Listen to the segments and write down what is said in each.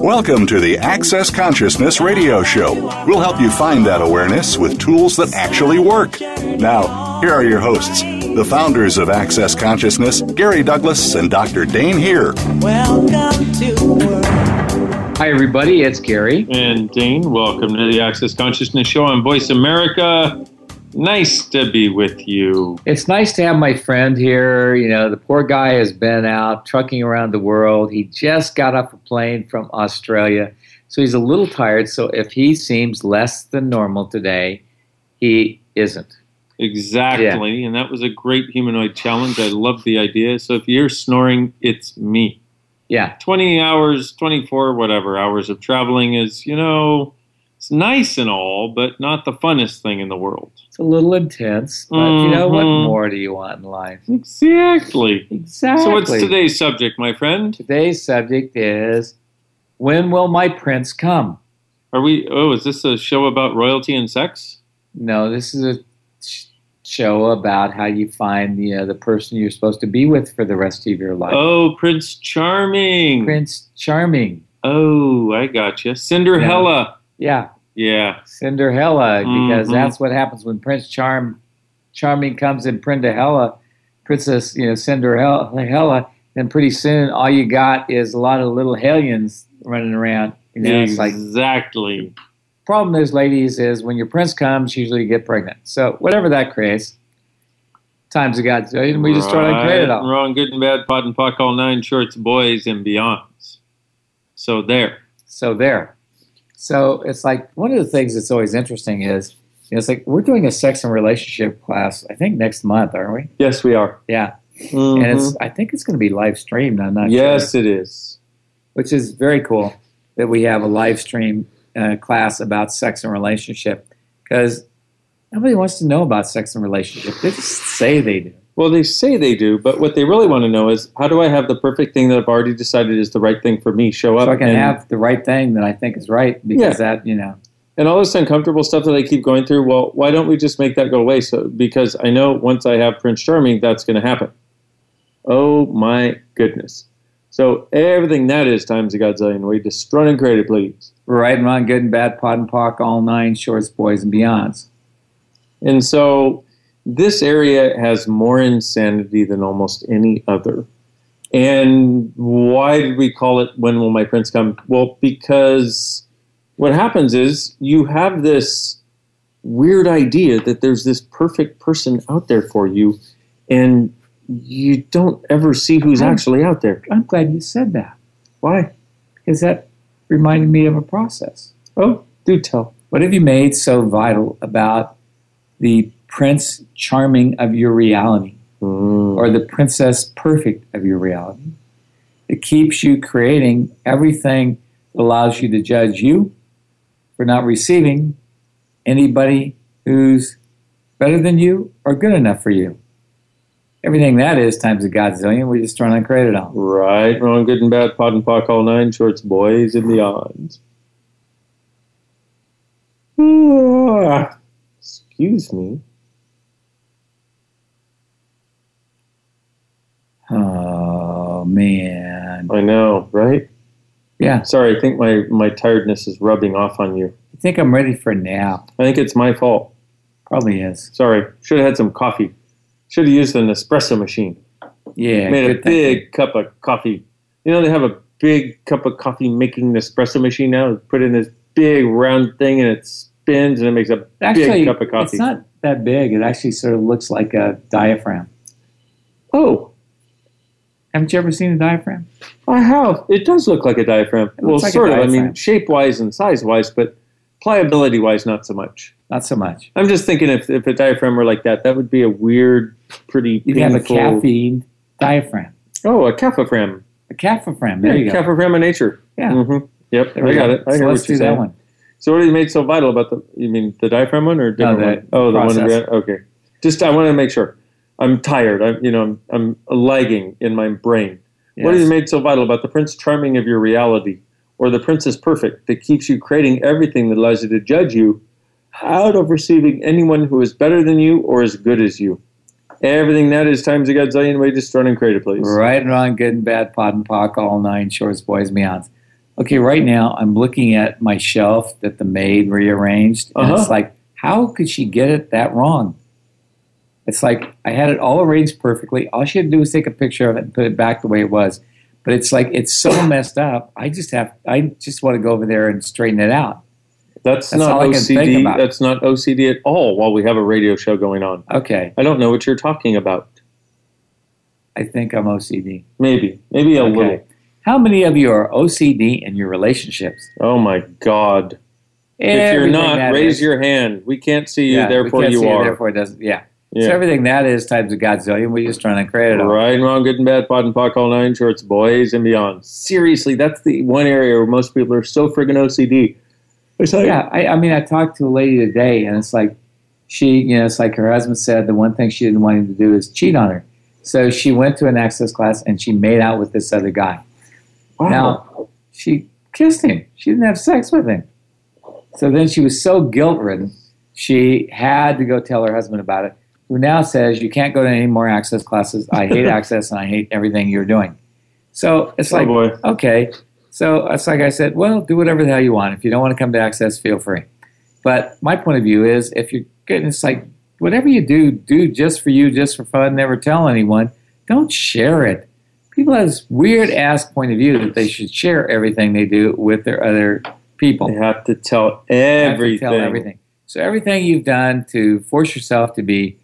Welcome to the Access Consciousness Radio Show. We'll help you find that awareness with tools that actually work. Now, here are your hosts, the founders of Access Consciousness, Gary Douglas and Dr. Dane Heer. Welcome to. Hi, everybody. It's Gary. And Dane, welcome to the Access Consciousness Show on Voice America. Nice to be with you. It's nice to have my friend here. You know, the poor guy has been out trucking around the world. He just got off a plane from Australia. So he's a little tired. So if he seems less than normal today, he isn't. Exactly. And that was a great humanoid challenge. I love the idea. So if you're snoring, it's me. Yeah. 20 hours, 24, whatever hours of traveling is, you know, it's nice and all, but not the funnest thing in the world. A little intense, but you know what Mhm. more do you want in life? Exactly. Exactly. So what's today's subject, my friend? Today's subject is when will my prince come? Are we oh, is this a show about royalty and sex? No, this is a show about how you find the uh, the person you're supposed to be with for the rest of your life. Oh, Prince Charming. Prince Charming. Oh, I gotcha. Cinderella. Yeah, Yeah. Cinderella, because Mhm. that's what happens when Prince Charm Charming comes in Prindahella, Princess, you know, Cinderella, then pretty soon all you got is a lot of little hellions running around. You know, it's like exactly. problem is, ladies, is when your prince comes, usually you get pregnant. So whatever that creates, times of God, we just try to create it all. Wrong, good and bad, pot and pock, all nine shorts, boys and beyonds. So there. So there. So it's like one of the things that's always interesting is, you know, it's like we're doing a sex and relationship class. I think next month, aren't we? Yes, we are. Yeah, Mhm. and it's I think it's going to be live streamed. I'm not sure. yes, sure, it is. which is very cool that we have a live stream uh, class about sex and relationship because nobody wants to know about sex and relationship. They just say they do. Well, they say they do, but what they really want to know is how do I have the perfect thing that I've already decided is the right thing for me show up So I can and, have the right thing that I think is right because that you know. and all this uncomfortable stuff that I keep going through. Well, why don't we just make that go away? So because I know once I have Prince Charming, that's going to happen. Oh my goodness! So everything that is times a godzillion. We destroy and create it, please. Right and wrong, good and bad, pot and pock, all nine shorts, boys and beyonds. And so this area has more insanity than almost any other. And why did we call it When Will My Prince Come? Well, because what happens is you have this weird idea that there's this perfect person out there for you, and you don't ever see who's I'm- actually out there. I'm glad you said that Why? because that reminded me of a process. Oh, do tell. What have you made so vital about the prince charming of your reality Mm. or the princess perfect of your reality? It keeps you creating everything that allows you to judge you for not receiving anybody who's better than you or good enough for you. Everything that is times a godzillion, we just trying on credit it Right, wrong, good and bad, pot and pock, all nine shorts, boys and beyond. Ah, excuse me. Oh man. I know, right? Yeah. Sorry, I think my, my tiredness is rubbing off on you. I think I'm ready for a nap. I think it's my fault. Probably is. Sorry, should have had some coffee. Should have used an espresso machine. Yeah. Made a big cup of coffee. You know, they have a big cup of coffee making espresso machine now. Put in this big round thing and it spins and it makes a Actually, big cup of coffee. it's not that big. It actually sort of looks like a diaphragm. Oh, Haven't you ever seen a diaphragm? I have. It does look like a diaphragm. well, like sort of. I mean, shape wise and size wise, but pliability wise, not so much. Not so much. I'm just thinking if, if a diaphragm were like that, that would be a weird, pretty You'd have a caffeine diaphragm. Oh, a caphophragm. A caphophragm. There yeah, you go. caphophragm of nature. Yeah. hmm Yep, There I got go. it. I so hear let's what do that saying. one. So, what do you make so vital about the? You mean the diaphragm one or different the one? Oh, the one. process. red? Okay. Just I want to make sure. I'm tired. I'm you know I'm, I'm lagging in my brain. What Yes. is made so vital about the Prince Charming of your reality, or the Princess Perfect that keeps you creating everything that allows you to judge you out of receiving anyone who is better than you or as good as you? Everything that is times a godzillion way destroyed and created, please. Right and wrong, good and bad, pot and pock, all nine shorts, boys, meows. Okay, right now I'm looking at my shelf that the maid rearranged, and Uh-huh. it's like, how could she get it that wrong? It's like I had it all arranged perfectly. All she had to do was take a picture of it and put it back the way it was. But it's like it's so messed up. I just have I just want to go over there and straighten it out. That's, That's not all I can think OCD. That's not OCD at all. While we have a radio show going on, Okay, I don't know what you're talking about. I think I'm OCD. Maybe, maybe a Okay. little. How many of you are OCD in your relationships? Oh my God! if you're not, raise is. your hand. We can't see you, Yeah, we therefore can't you see are. Therefore, it doesn't. Yeah. Yeah. So everything that is times of Godzilla, We're just trying to create it all. Right and wrong, good and bad, pot and pock, all nine shorts, boys and beyond. Seriously, that's the one area where most people are so friggin' OCD. It's like, Yeah. I, I mean, I talked to a lady today, and it's like she, you know, it's like her husband said the one thing she didn't want him to do is cheat on her. So she went to an access class and she made out with this other guy. wow. Now she kissed him. She didn't have sex with him. So then she was so guilt ridden, she had to go tell her husband about it, who now says, You can't go to any more access classes. I hate access and I hate everything you're doing. So it's oh like, boy. okay. So it's like I said, well, do whatever the hell you want. If you don't want to come to access, feel free. But my point of view is if you're getting, it's like, whatever you do, do just for you, just for fun, never tell anyone. Don't share it. People have this weird ass point of view that they should share everything they do with their other people. They have to tell They have to everything. tell everything. So everything you've done to force yourself to be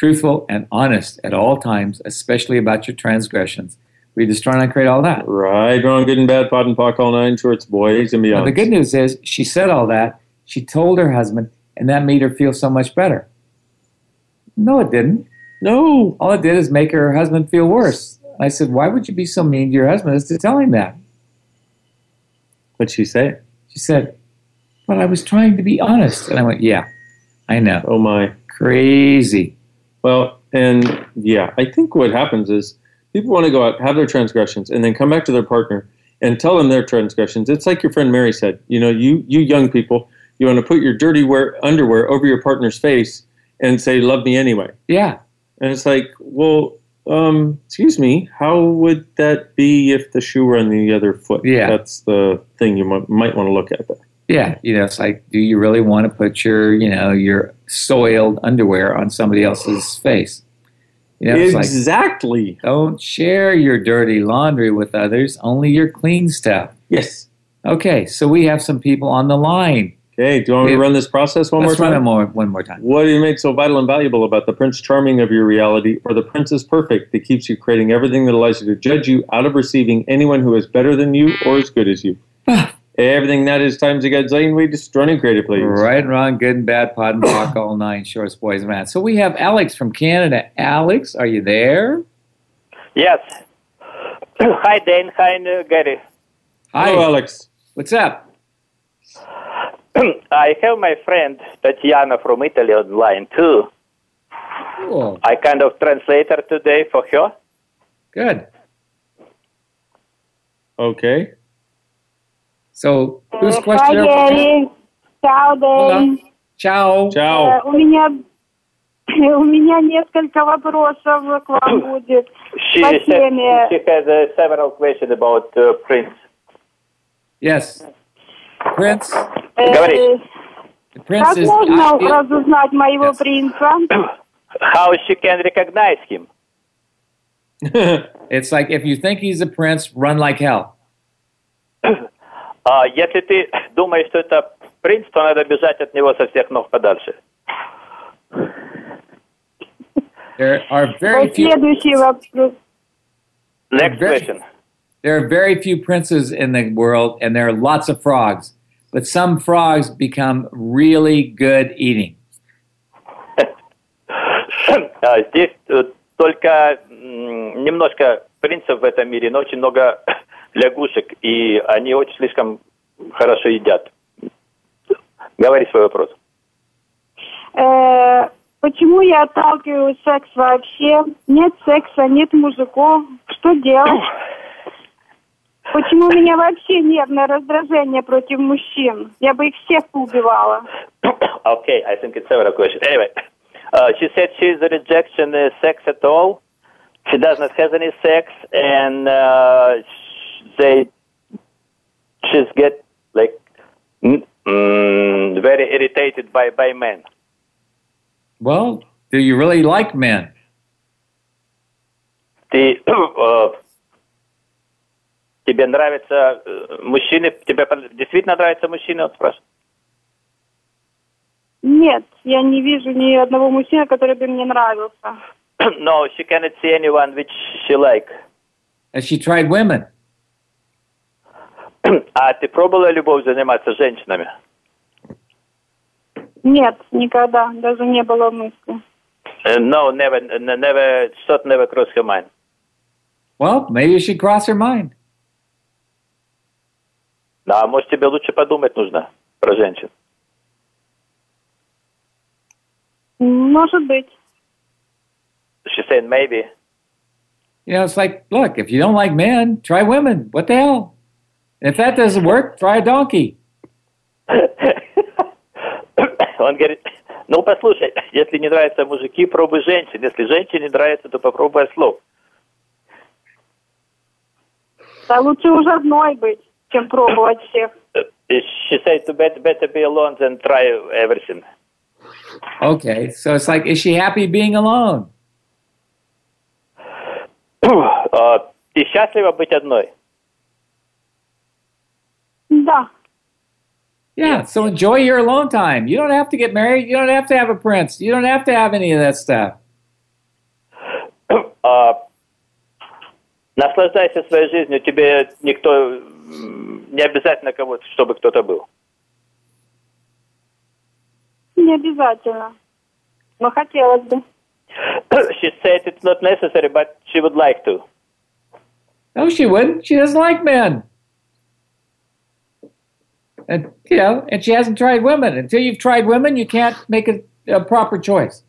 truthful and honest at all times, especially about your transgressions, we just try and create all that. Right, wrong, good and bad, pot and pock, all nine shorts, boys and Now, beyond. the good news is she said all that. She told her husband, and that made her feel so much better. No, it didn't. no. All it did is make her husband feel worse. I said, Why would you be so mean to your husband as to tell him that? What'd she say? She said, But I was trying to be honest. And I went, Yeah, I know. Oh my. Crazy. Well, and yeah, I think what happens is people want to go out, have their transgressions, and then come back to their partner and tell them their transgressions. It's like your friend Mary said. You know, you you young people, you want to put your dirty wear, underwear over your partner's face and say, "Love me anyway." Yeah. And it's like, well, um, excuse me, how would that be if the shoe were on the other foot? Yeah. that's the thing you might, might want to look at there. Yeah. You know, it's like, do you really want to put your, you know, your soiled underwear on somebody else's face? You know, it's like, exactly. don't share your dirty laundry with others, only your clean stuff. yes. Okay, so we have some people on the line. Okay. Do you want me to run this process one Let's more run time? it more, one more time. What do you make so vital and valuable about the Prince Charming of your reality, or the Princess Perfect that keeps you creating everything that allows you to judge you out of receiving anyone who is better than you or as good as you? Ah, everything that is times a gazillion way destroying and creative, please. Right and wrong, good and bad, pod and talk, all nine shorts, boys and man. So we have Alex from Canada. Alex, are you there? Yes. Hi, Dan. Hi, uh, Gary. Hi. Hello, Alex. What's up? I have my friend Tatiana from Italy online too. Cool. I kind of translate her today for her. Good. Okay. So whose Э, question? Hi, Герри. Ciao, Дэн. Ciao. Э, Ciao. У меня у меня несколько вопросов к вам будет. She По said теме. she has uh, several questions about uh, Prince. Yes. Prince. Э, Говори. The prince Как is. можно I- разузнать моего Yes. принца? How she can recognize him? it's like if you think he's a prince, run like hell. А если ты думаешь, что это принц, то надо бежать от него со всех ног подальше. There are very few. Следующий вопрос. Next question. There are very few princes in the world, and there are lots of frogs. But some frogs become really good eating. А, Здесь э, только немножко принцев в этом мире, но очень много лягушек, и они очень слишком хорошо едят. Говори свой вопрос. Э, почему я отталкиваю секс вообще? Нет секса, нет мужиков. Что делать? Почему у меня вообще нервное раздражение против мужчин? Я бы их всех поубивала. okay, I think it's several questions. Anyway, uh, she said she's a rejection uh, sex at all. She does not have any sex, and uh, they she's get like mm, mm, very irritated by by men. Well, do you really like men? Ты э, тебе нравятся э, мужчины? Тебе пон- действительно нравятся мужчины? Он спрашивает. Нет, я не вижу ни одного мужчины, который бы мне нравился. no, she cannot see anyone which she like. Has she tried women? А ты пробовала любовь заниматься женщинами? Нет, никогда, даже не было мысли. Uh, no, never, never, thought never crossed her mind. Well, maybe you should cross her mind. Да, может, тебе лучше подумать нужно про женщин. Может быть. She said maybe. You know, it's like, look, if you don't like men, try women. What the hell? If that doesn't work, try a donkey. Он говорит, ну, послушай, если не нравятся мужики, пробуй женщин. Если женщине нравится, то попробуй ослов. Да лучше уже одной быть, чем пробовать всех. She said to better, better be alone than try everything. Okay, so it's like, is she happy being alone? Uh, Ты счастлива быть одной? Да. Yeah, so enjoy your alone time. You don't have to get married. You don't have to have a prince. You don't have to have any of that stuff. А, наслаждайся своей жизнью. Тебе никто м, не обязательно кого-то, чтобы кто-то был. Не обязательно. Но хотелось бы. She said it's not necessary, but she would like to. No, she wouldn't. She doesn't like men. And, you know, and she hasn't tried women. Until you've tried women, you can't make a, a proper choice.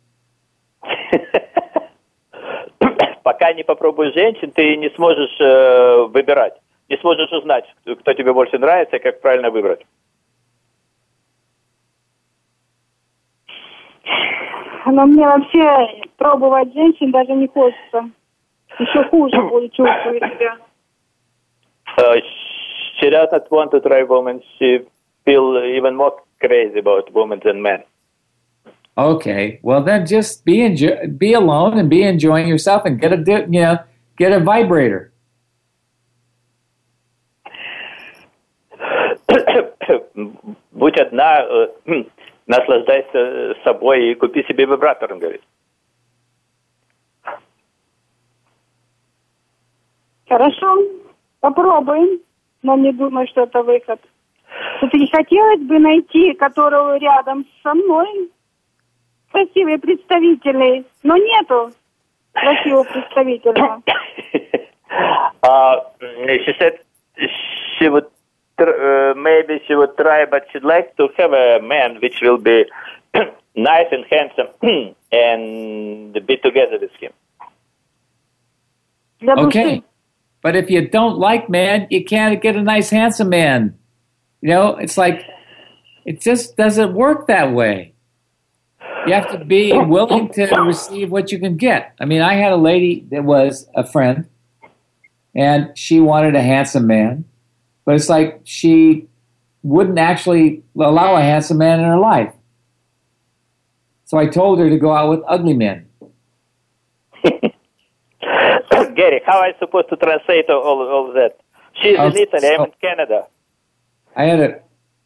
Пока не попробуешь женщин, ты не сможешь э, выбирать. Не сможешь узнать, кто тебе больше нравится и как правильно выбрать. Но мне вообще пробовать женщин даже не хочется. Еще хуже буду чувствовать себя. Uh, she does not want to try women. She feel even more crazy about women than men. Okay, well then just be enjoy, be alone and be enjoying yourself and get a di- you know get a vibrator. Будь одна, э, наслаждайся собой и купи себе вибратор, он говорит. Хорошо, попробуем. Но не думаю, что это выход. Все-таки хотелось бы найти, которого рядом со мной. Красивый, представительный. Но нету красивого представителя. She said she would tr- uh, maybe she would try, but she'd like to have a man which will be nice and handsome and be together with him. Для души. But if you don't like man, you can't get a nice handsome man. You know, it's like it just doesn't work that way. You have to be willing to receive what you can get. I mean, I had a lady that was a friend, and she wanted a handsome man, but it's like she wouldn't actually allow a handsome man in her life. So I told her to go out with ugly men. Gary, how am I supposed to translate all, all of that? She's in Italy, I'm in Canada. I had a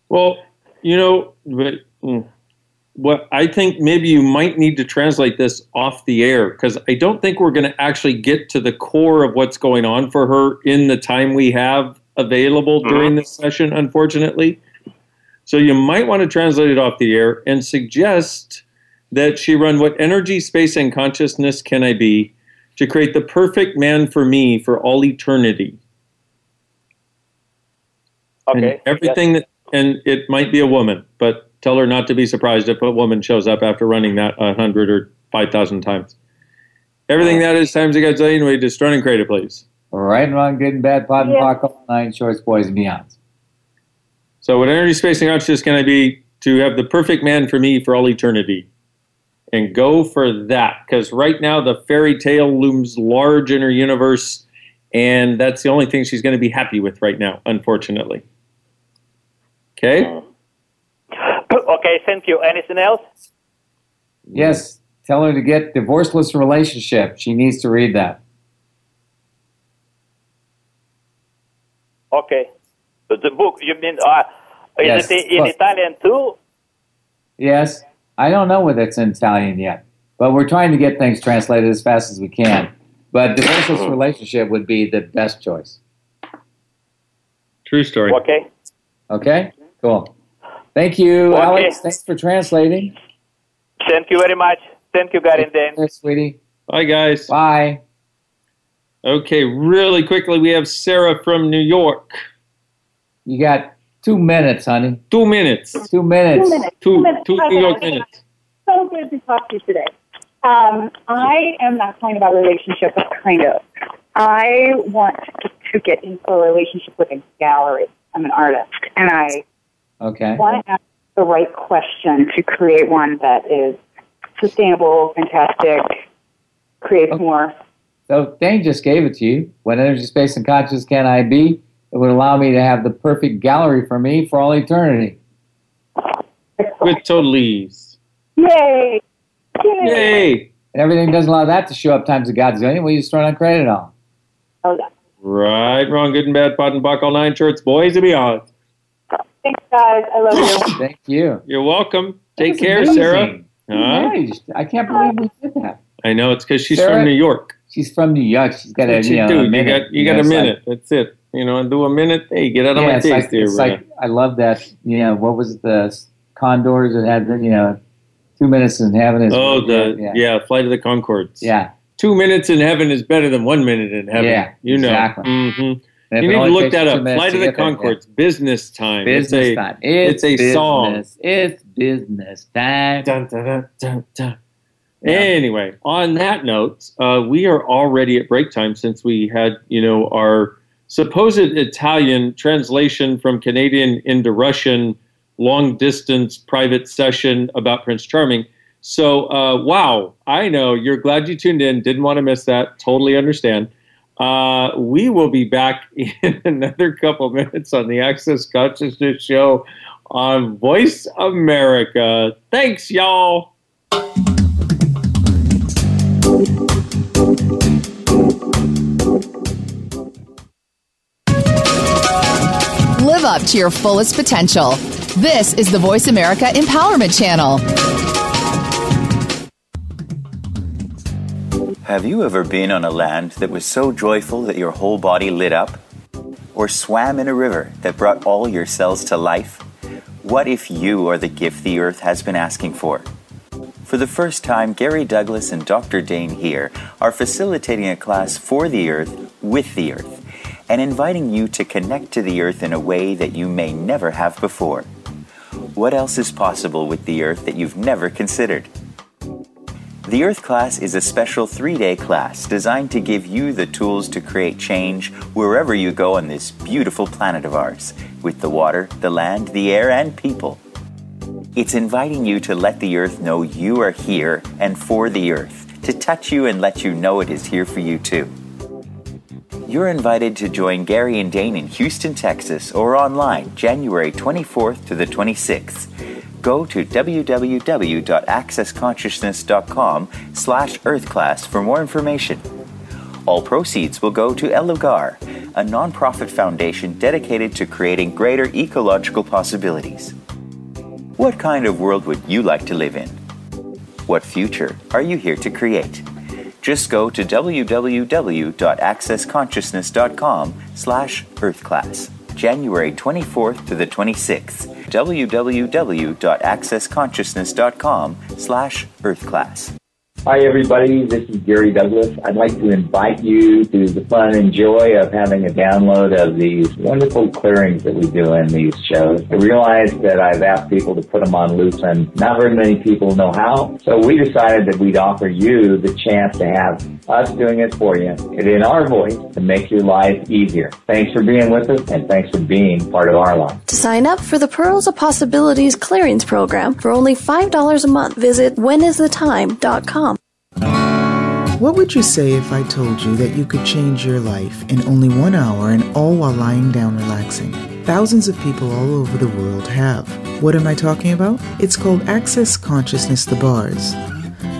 Well, you know, but, mm, what I think maybe you might need to translate this off the air because I don't think we're going to actually get to the core of what's going on for her in the time we have available during this session, unfortunately. So you might want to translate it off the air and suggest that she run what energy, space, and consciousness can I be to create the perfect man for me for all eternity. Okay. And everything that, and it might be a woman, but tell her not to be surprised if a woman shows up after running that a hundred or five thousand times. Everything that is times a gazillion way, destroy and create it, please. Right and wrong, good and bad, pot and Yeah. pock, all nine shorts, boys and beyonds. So, what energy, space, and consciousness can I be to have the perfect man for me for all eternity? And go for that, because right now the fairy tale looms large in her universe, and that's the only thing she's going to be happy with right now, unfortunately. Okay? okay, thank you. Anything else? Yes, tell her to get divorceless relationship. She needs to read that. Okay. So the book, you mean, uh, is Yes, it in look. Italian too? Yes, I don't know whether it's in Italian yet, but we're trying to get things translated as fast as we can. But divorceless hmm. relationship would be the best choice. True story. Okay. Okay, cool. Thank you, Okay. Alex. Thanks for translating. Thank you very much. Thank you, Gary and Dan. There, sweetie. Bye, guys. Bye. Okay, really quickly, we have Sarah from New York. You got two minutes, honey. Two minutes. Two minutes. Two minutes. Two, minutes. two New York minutes. So good to talk to you today. Um, I am not kind about relationship, but kind of. I want to get into a relationship with a gallery. I'm an artist, and I Okay. want to ask the right question to create one that is sustainable, fantastic, creates Okay. more. So Dane just gave it to you. What energy, space, and consciousness can I be? It would allow me to have the perfect gallery for me for all eternity. With total ease. Yay! Yay! Yay! And everything doesn't allow that to show up times a godzillion. We just throw it on credit on. Oh, yeah. Right, wrong, good and bad, pot and buck, all nine shorts, boys and beyond. Thanks, guys. I love you. Thank you. You're welcome. That Take care, amazing. Sarah. Huh? I can't believe we did that. I know it's because she's Sarah? from New York. She's from New York. She's got a, That's you know, you a do. You got you got know, a it's like- minute. That's it. You know, and do a minute. Hey, get out of yeah, my it's face, like, dear. it's like I love that. You know, what was the Concords that had you know, two minutes in heaven is oh, the yeah. yeah. Flight of the Concords. yeah. two minutes in heaven is better than one minute in heaven. Yeah, you know. exactly. hmm You need to look that up. Flight of the there, yeah. Business time. Business it's a, time. It's, it's a business. song. It's business time. Dun, dun, dun, dun, dun. Anyway, on that note, uh, we are already at break time since we had, you know, our supposed Italian translation from Canadian into Russian long distance private session about Prince Charming. So, uh, wow, I know you're glad you tuned in. Didn't want to miss that. Totally understand. Uh, we will be back in another couple minutes on the Access Consciousness Show on Voice America. Thanks, y'all. Up to your fullest potential. This is the Voice America Empowerment Channel. Have you ever been on a land that was so joyful that your whole body lit up? Or swam in a river that brought all your cells to life? What if you are the gift the earth has been asking for? For the first time, Gary Douglas and Dr. Dane Heer are facilitating a class for the earth with the earth and inviting you to connect to the earth in a way that you may never have before. What else is possible with the earth that you've never considered? The Earth class is a special three day class designed to give you the tools to create change wherever you go on this beautiful planet of ours, with the water, the land, the air, and people. It's inviting you to let the Earth know you are here and for the Earth, to touch you and let you know it is here for you too. You're invited to join Gary and Dane in Houston, Texas, or online January 24th to the 26th. Go to www.accessconsciousness.com slash earthclass for more information. All proceeds will go to El Lugar, a nonprofit foundation dedicated to creating greater ecological possibilities. What kind of world would you like to live in? What future are you here to create? Just go to www.accessconsciousness.com slash earthclass. January 24th to the 26th. www.accessconsciousness.com slash earthclass. Hi, everybody. This is Gary Douglas. I'd like to invite you to the fun and joy of having a download of these wonderful clearings that we do in these shows. I realize that I've asked people to put them on loops and not very many people know how. So we decided that we'd offer you the chance to have us doing it for you and in our voice to make your life easier. Thanks for being with us and thanks for being part of our life. To sign up for the Pearls of Possibilities Clearings Program for only $5 a month, visit whenisthetime.com. What would you say if I told you that you could change your life in only one hour and all while lying down relaxing? Thousands of people all over the world have. What am I talking about? It's called Access Consciousness The Bars.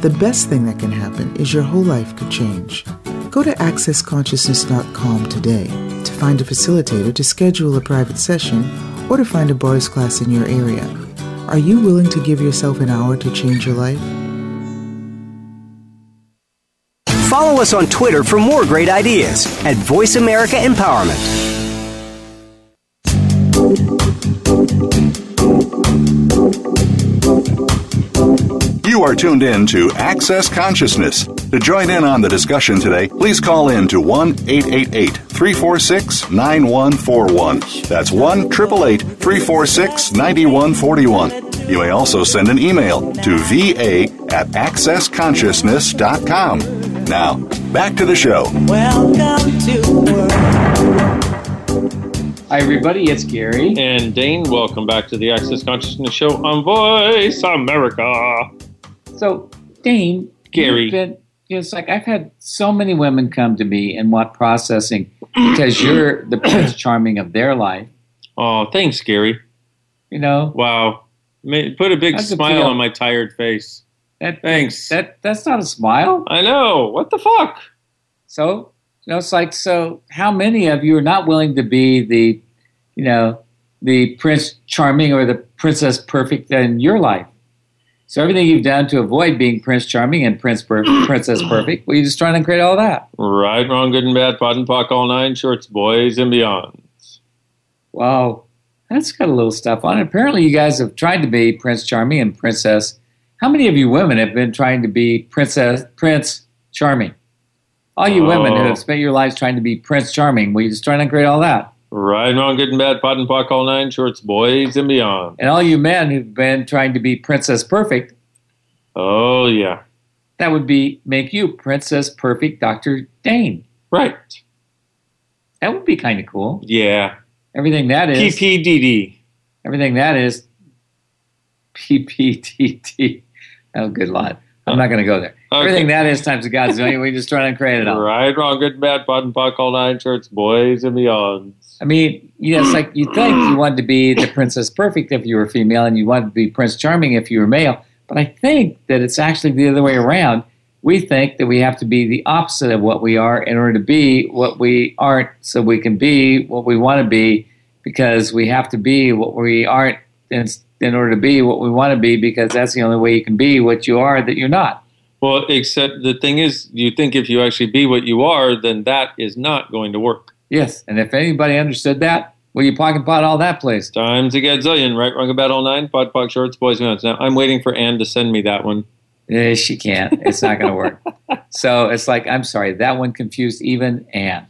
The best thing that can happen is your whole life could change. Go to accessconsciousness.com today to find a facilitator to schedule a private session or to find a bars class in your area. Are you willing to give yourself an hour to change your life? Follow us on Twitter for more great ideas at Voice America Empowerment. Are tuned in to Access Consciousness. To join in on the discussion today, please call in to 1 888 346 9141. That's 1 888 346 9141. You may also send an email to va at accessconsciousness.com. Now, back to the show. Welcome to world. Hi, everybody. It's Gary. And Dane, welcome back to the Access Consciousness Show on Voice America. So, Dane, Gary. been- it's like I've had so many women come to me and want processing because you're the Prince Charming of their life. Oh, thanks, Gary. You know, Wow. Put a big smile on my tired face. that Thanks. that that's not a smile. I know. What the fuck? So, you know, it's like so. How many of you are not willing to be the, you know, the Prince Charming or the Princess Perfect in your life? So everything you've done to avoid being Prince Charming and Prince Per- Princess Perfect, well, you're just trying to create all that. Right, wrong, good and bad, pot and pock, all nine shorts, boys and beyond. Wow, that's got a little stuff on it. Apparently, you guys have tried to be Prince Charming and Princess. How many of you women have been trying to be Princess Prince Charming? All you women who Oh. have spent your lives trying to be Prince Charming, well, you're just trying to create all that. Right, wrong, good and bad, pot and pock, all nine shorts, boys and beyond. And all you men who've been trying to be Princess Perfect, Oh, yeah. that would be make you Princess Perfect Dr. Dane. Right. That would be kind of cool. Yeah. Everything that is, PPDD. everything that is, PPTT. Oh, good lot. I'm not going to go there. Okay. Everything that is times a godzillion. we just trying to create it all. Right, wrong, good and bad, pot and pock, all nine shorts, boys and beyond. I mean, you know, it's like you think you wanted to be the Princess Perfect if you were female, and you wanted to be Prince Charming if you were male. But I think that it's actually the other way around. We think that we have to be the opposite of what we are in order to be what we aren't, so we can be what we want to be, because we have to be what we aren't in, in order to be what we want to be, because that's the only way you can be what you are that you're not. Well, except the thing is, you think if you actually be what you are, then that is not going to work. Yes, and if anybody understood that, well, you pocket pot all that place. Times a gazillion, right, wrong, about all nine, pot, pock, shorts, boys and beyond. Now, I'm waiting for Anne to send me that one. Eh, she can't. It's not going to work. so it's like, I'm sorry, that one confused even Anne.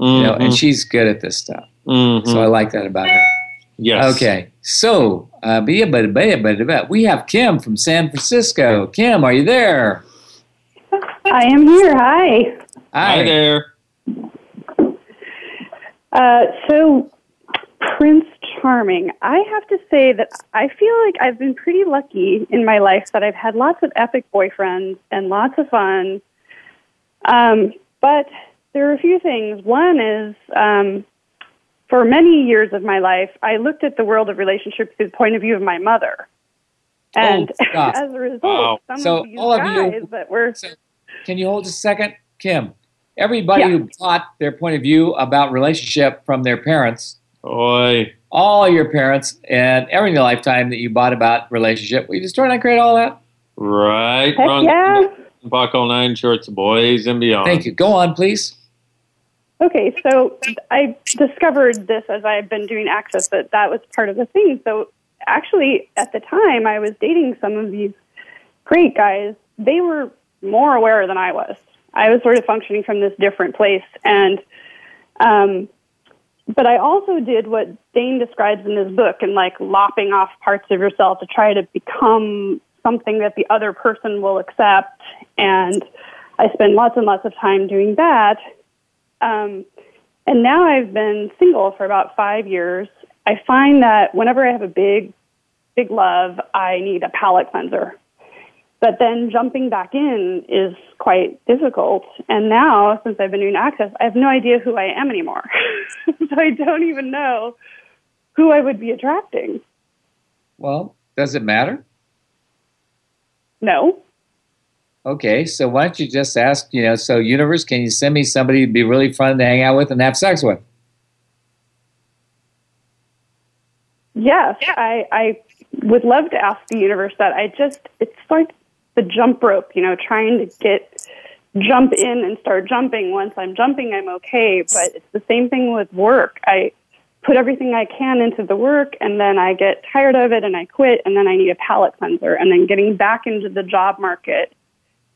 You know, and Mhm. she's good at this stuff. Mhm. So I like that about her. Yes. Okay. So, uh, we have Kim from San Francisco. Kim, are you there? I am here. Hi. Hi there. Uh, so, Prince charming. I have to say that I feel like I've been pretty lucky in my life that I've had lots of epic boyfriends and lots of fun. Um, but there are a few things. One is, um, for many years of my life, I looked at the world of relationships through the point of view of my mother. And Oh, stop. as a result, Wow. some So, of these all of you- that were Can you hold a second, Kim? Everybody Yeah. who taught their point of view about relationship from their parents, Oi. all your parents, and every lifetime that you bought about relationship, we just trying to create all that. Right, Heck wrong. yeah. Buckle nine shorts, boys and beyond. Thank you. Go on, please. Okay, so I discovered this as I've been doing Access that that was part of the thing. So actually, at the time I was dating some of these great guys, they were more aware than I was. I was sort of functioning from this different place, and um, but I also did what Dane describes in his book, and like lopping off parts of yourself to try to become something that the other person will accept. And I spend lots and lots of time doing that. Um, and now I've been single for about five years. I find that whenever I have a big, big love, I need a palate cleanser. But then jumping back in is quite difficult. And now, since I've been doing Access, I have no idea who I am anymore. so I don't even know who I would be attracting. Well, does it matter? No. Okay, so why don't you just ask, you know, so universe, can you send me somebody to be really fun to hang out with and have sex with? Yes, I, I would love to ask the universe that. I just, it's like the jump rope, you know, trying to get, jump in and start jumping. Once I'm jumping, I'm okay. But it's the same thing with work. I put everything I can into the work and then I get tired of it and I quit and then I need a palate cleanser. And then getting back into the job market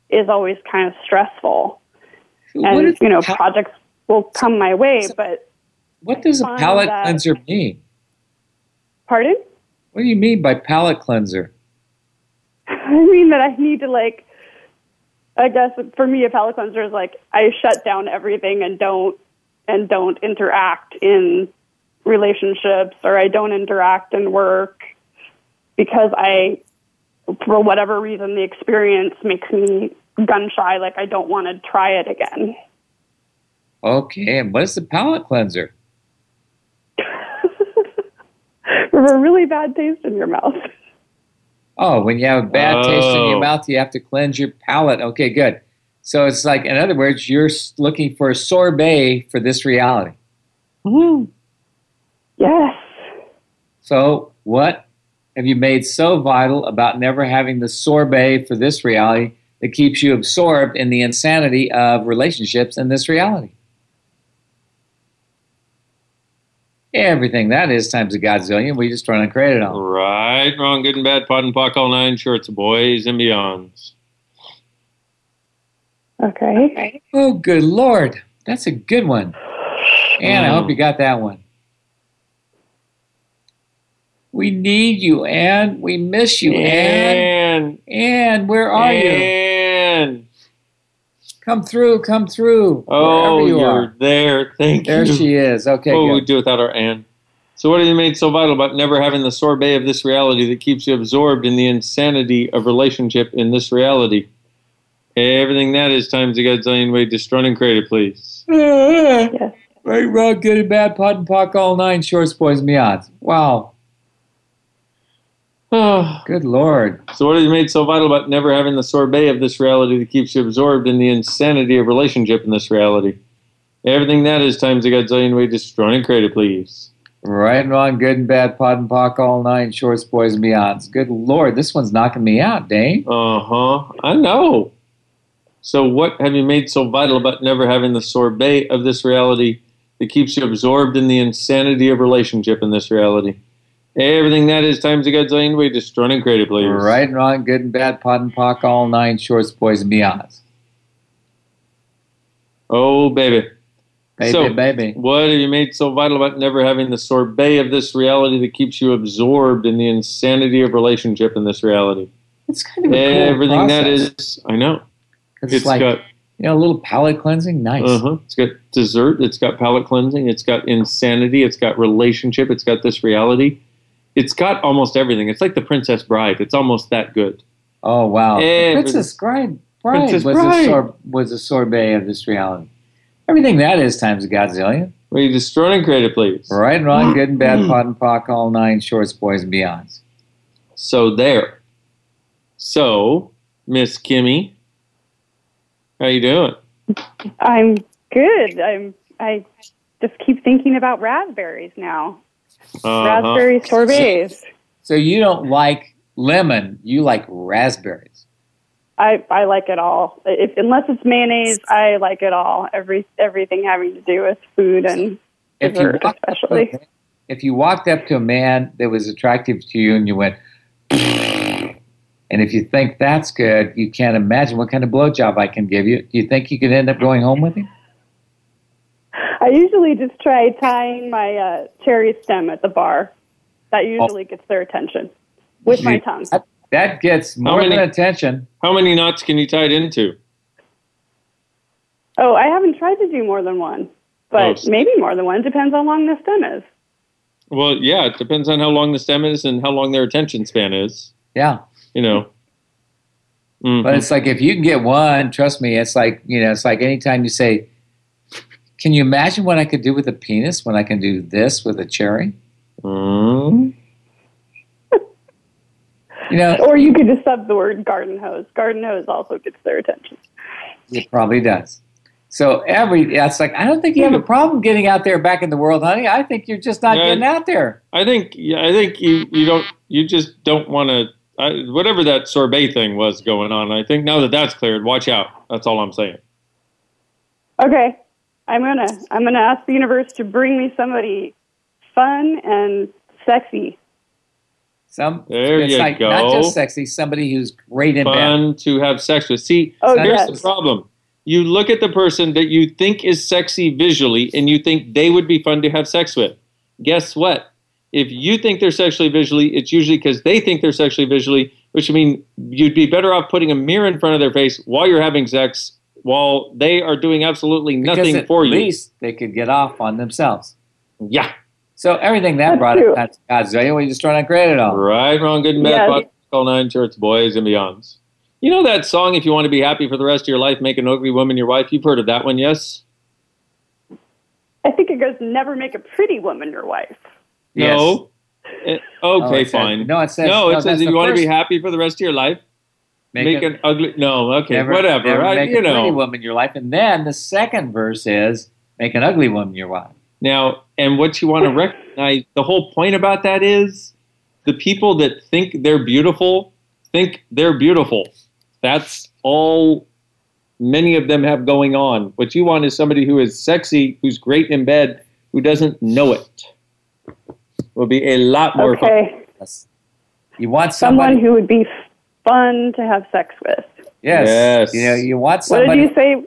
is always kind of stressful. What And, you know, pal- projects will come my way, but What does a palate that- cleanser mean? pardon? What do you mean by palate cleanser? I mean that I need to like. I guess for me, a palate cleanser is like I shut down everything and don't and don't interact in relationships or I don't interact in work because I, for whatever reason, the experience makes me gun shy. Like I don't want to try it again. Okay, and what is the palate cleanser? A really bad taste in your mouth. Oh, when you have a bad taste in your Oh. mouth, you have to cleanse your palate. Okay, good. So it's like, in other words, you're looking for a sorbet for this reality. Hmm. Yes. So, what have you made so vital about never having the sorbet for this reality that keeps you absorbed in the insanity of relationships in this reality? Everything that is times a godzillion. We just trying to create it all. Right, wrong, good and bad, pot and pock, all nine shorts, boys and beyonds. Okay. Oh, good lord, that's a good one. And I hope mm. you got that one. We need you, Anne. We miss you, Anne. Anne. Anne, where are you? Anne. Come through, come through. Oh, you you're are. there. Thank There you. There she is. Okay, what would we good. do without our Anne? So, what have you made so vital about never having the sorbet of this reality that keeps you absorbed in the insanity of relationship in this reality? Everything that is times a godzillion way destroyed and created, please. Yes. Right, wrong, good and bad, pot and pock, all nine, shorts, boys, and beyonds. Wow. Oh, Good lord. So, what have you made so vital about never having the sorbet of this reality that keeps you absorbed in the insanity of relationship in this reality? Everything that is times a godzillion way destroyed and created, please. Right and wrong, good and bad, pot and pock, all nine, shorts, boys, and beyonds. Good lord, this one's knocking me out, Dane. Uh huh. I know. So, what have you made so vital about never having the sorbet of this reality that keeps you absorbed in the insanity of relationship in this reality? Everything that is times a godzillion way destroyed and created, please. Right and wrong, good and bad, pot and pock, all nine, shorts, boys, and beyonds. Oh, baby. Baby, So- baby. What have you made so vital about never having the sorbet of this reality that keeps you absorbed in the insanity of relationship in this reality? It's kind of a cool Everything that process. I know. It's, It's like got You know, a little palate cleansing, nice. Uh-huh. It's got dessert. It's got palate cleansing. It's got insanity. It's got relationship. It's got this reality. It's got almost everything. It's like the Princess Bride. It's almost that good. Oh wow, Princess Bride, Bride Princess was Bride. a sor- was a sorbet of this reality. Everything that is times a godzillion. Will you destroy and create it, please? Right and wrong, good and bad, pot and pock, all nine shorts, boys and beyonds. So there. So, Miss Kimmy, how you doing? I'm good. I'm. I just keep thinking about raspberries now. Uh-huh. Raspberry sorbets. So you don't like lemon, you like raspberries. I I like it all. If, unless it's mayonnaise, I like it all. Every everything having to do with food and If you dessert, walked up to a especially. if you walked up to a man that was attractive to you and you went, and if you think that's good, you can't imagine what kind of blowjob I can give you. Do you think you could end up going home with him? I usually just try tying my uh, cherry stem at the bar. That usually gets their attention with my tongue. That, that gets How more many- than attention. How many knots can you tie it into? Oh, I haven't tried to do more than one, but Oh. maybe more than one. Depends on how long the stem is. Well, yeah, it depends on how long the stem is and how long their attention span is. Yeah. You know. Mhm. But it's like if you can get one, trust me, it's like you know, it's like anytime you say, "Can you imagine what I could do with a penis when I can do this with a cherry?" Mm. You know, Or you could just sub the word garden hose. Garden hose also gets their attention. it probably does. So every that's like I don't think you have a problem getting out there back in the world, honey. I think you're just not Yeah. getting out there. I think yeah, I think you you don't you just don't want to whatever that sorbet thing was going on. I think now that that's cleared, watch out. That's all I'm saying. Okay, I'm gonna I'm gonna ask the universe to bring me somebody fun and sexy. Some There you like go. not just sexy, somebody who's great in bed. Fun to have sex with. See, Oh, here's yes. the problem. You look at the person that you think is sexy visually, and you think they would be fun to have sex with. Guess what? If you think they're sexually visually, it's usually because they think they're sexually visually, which means you'd be better off putting a mirror in front of their face while you're having sex, while they are doing absolutely nothing at for you. least they could get off on themselves. Yeah. So everything that That's brought true. up, that's Godzilla. We just trying to create it all. Right, wrong, good and bad, Yeah. pot, all nine shorts, boys and beyonds. You know that song, If You Want to Be Happy for the Rest of Your Life, Make an Ugly Woman Your Wife? You've heard of that one, yes? I think it goes never make a pretty woman your wife. No. Eh, Oh, okay, it says- fine. no, it says- No, no, it says if the you want to be happy for the rest of your life, make, a- an ugly. No, okay, never- whatever. never I, make you a pretty know. woman your life. And then the second verse is make an ugly woman your wife. Now, and what you want to recognize, the whole point about that is the people that think they're beautiful think they're beautiful. That's all many of them have going on. What you want is somebody who is sexy, who's great in bed, who doesn't know it. Will be a lot more fun. Okay, You want someone who would be fun to have sex with. yes. Yes. You know, you want What did you say?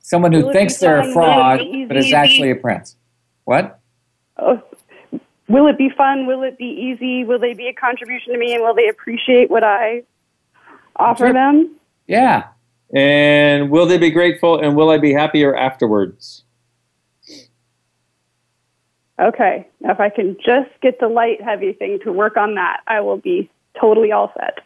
someone who thinks they're a fraud, Will but is actually a prince. What? Oh, will it be fun? Will it be easy? Will they be a contribution to me? And will they appreciate what I offer Sure. them? Yeah. And will they be grateful? And will I be happier afterwards? Okay, now if I can just get the light heavy thing to work on that, I will be totally all set.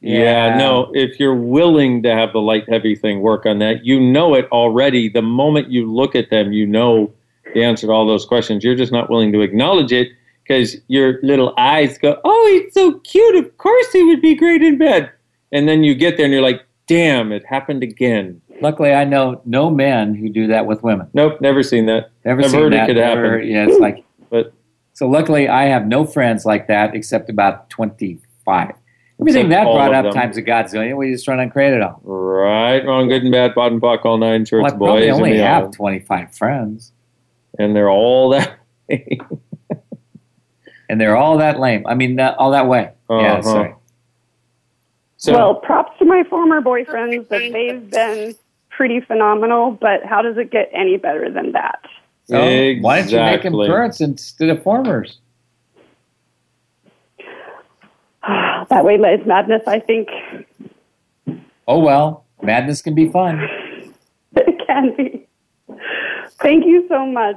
Yeah. no, if you're willing to have the light heavy thing work on that, you know it already. The moment you look at them, you know the answer to all those questions. You're just not willing to acknowledge it because your little eyes go, Oh, he's so cute. Of course he would be great in bed. And then you get there and you're like, Damn, it happened again. Luckily, I know no men who do that with women. Nope, never seen that. Never I've seen heard that. it could never- happen. Yeah, it's like. But So luckily, I have no friends like that except about twenty-five. Everything that brought up them. times a godzillion. We just run on create it all. right, wrong, good and bad, bottom POC, all nine shirts, Well, I probably boys, only and have beyond. twenty-five friends, and they're all that. and they're all that lame. I mean, uh, all that way. Yeah, Uh-huh. sorry. So, well, props to my former boyfriends that they've been pretty phenomenal, but how does it get any better than that? So why don't you make them Exactly. currents instead of formers? that way lies madness, I think. Oh well. Madness can be fun. It can be. Thank you so much.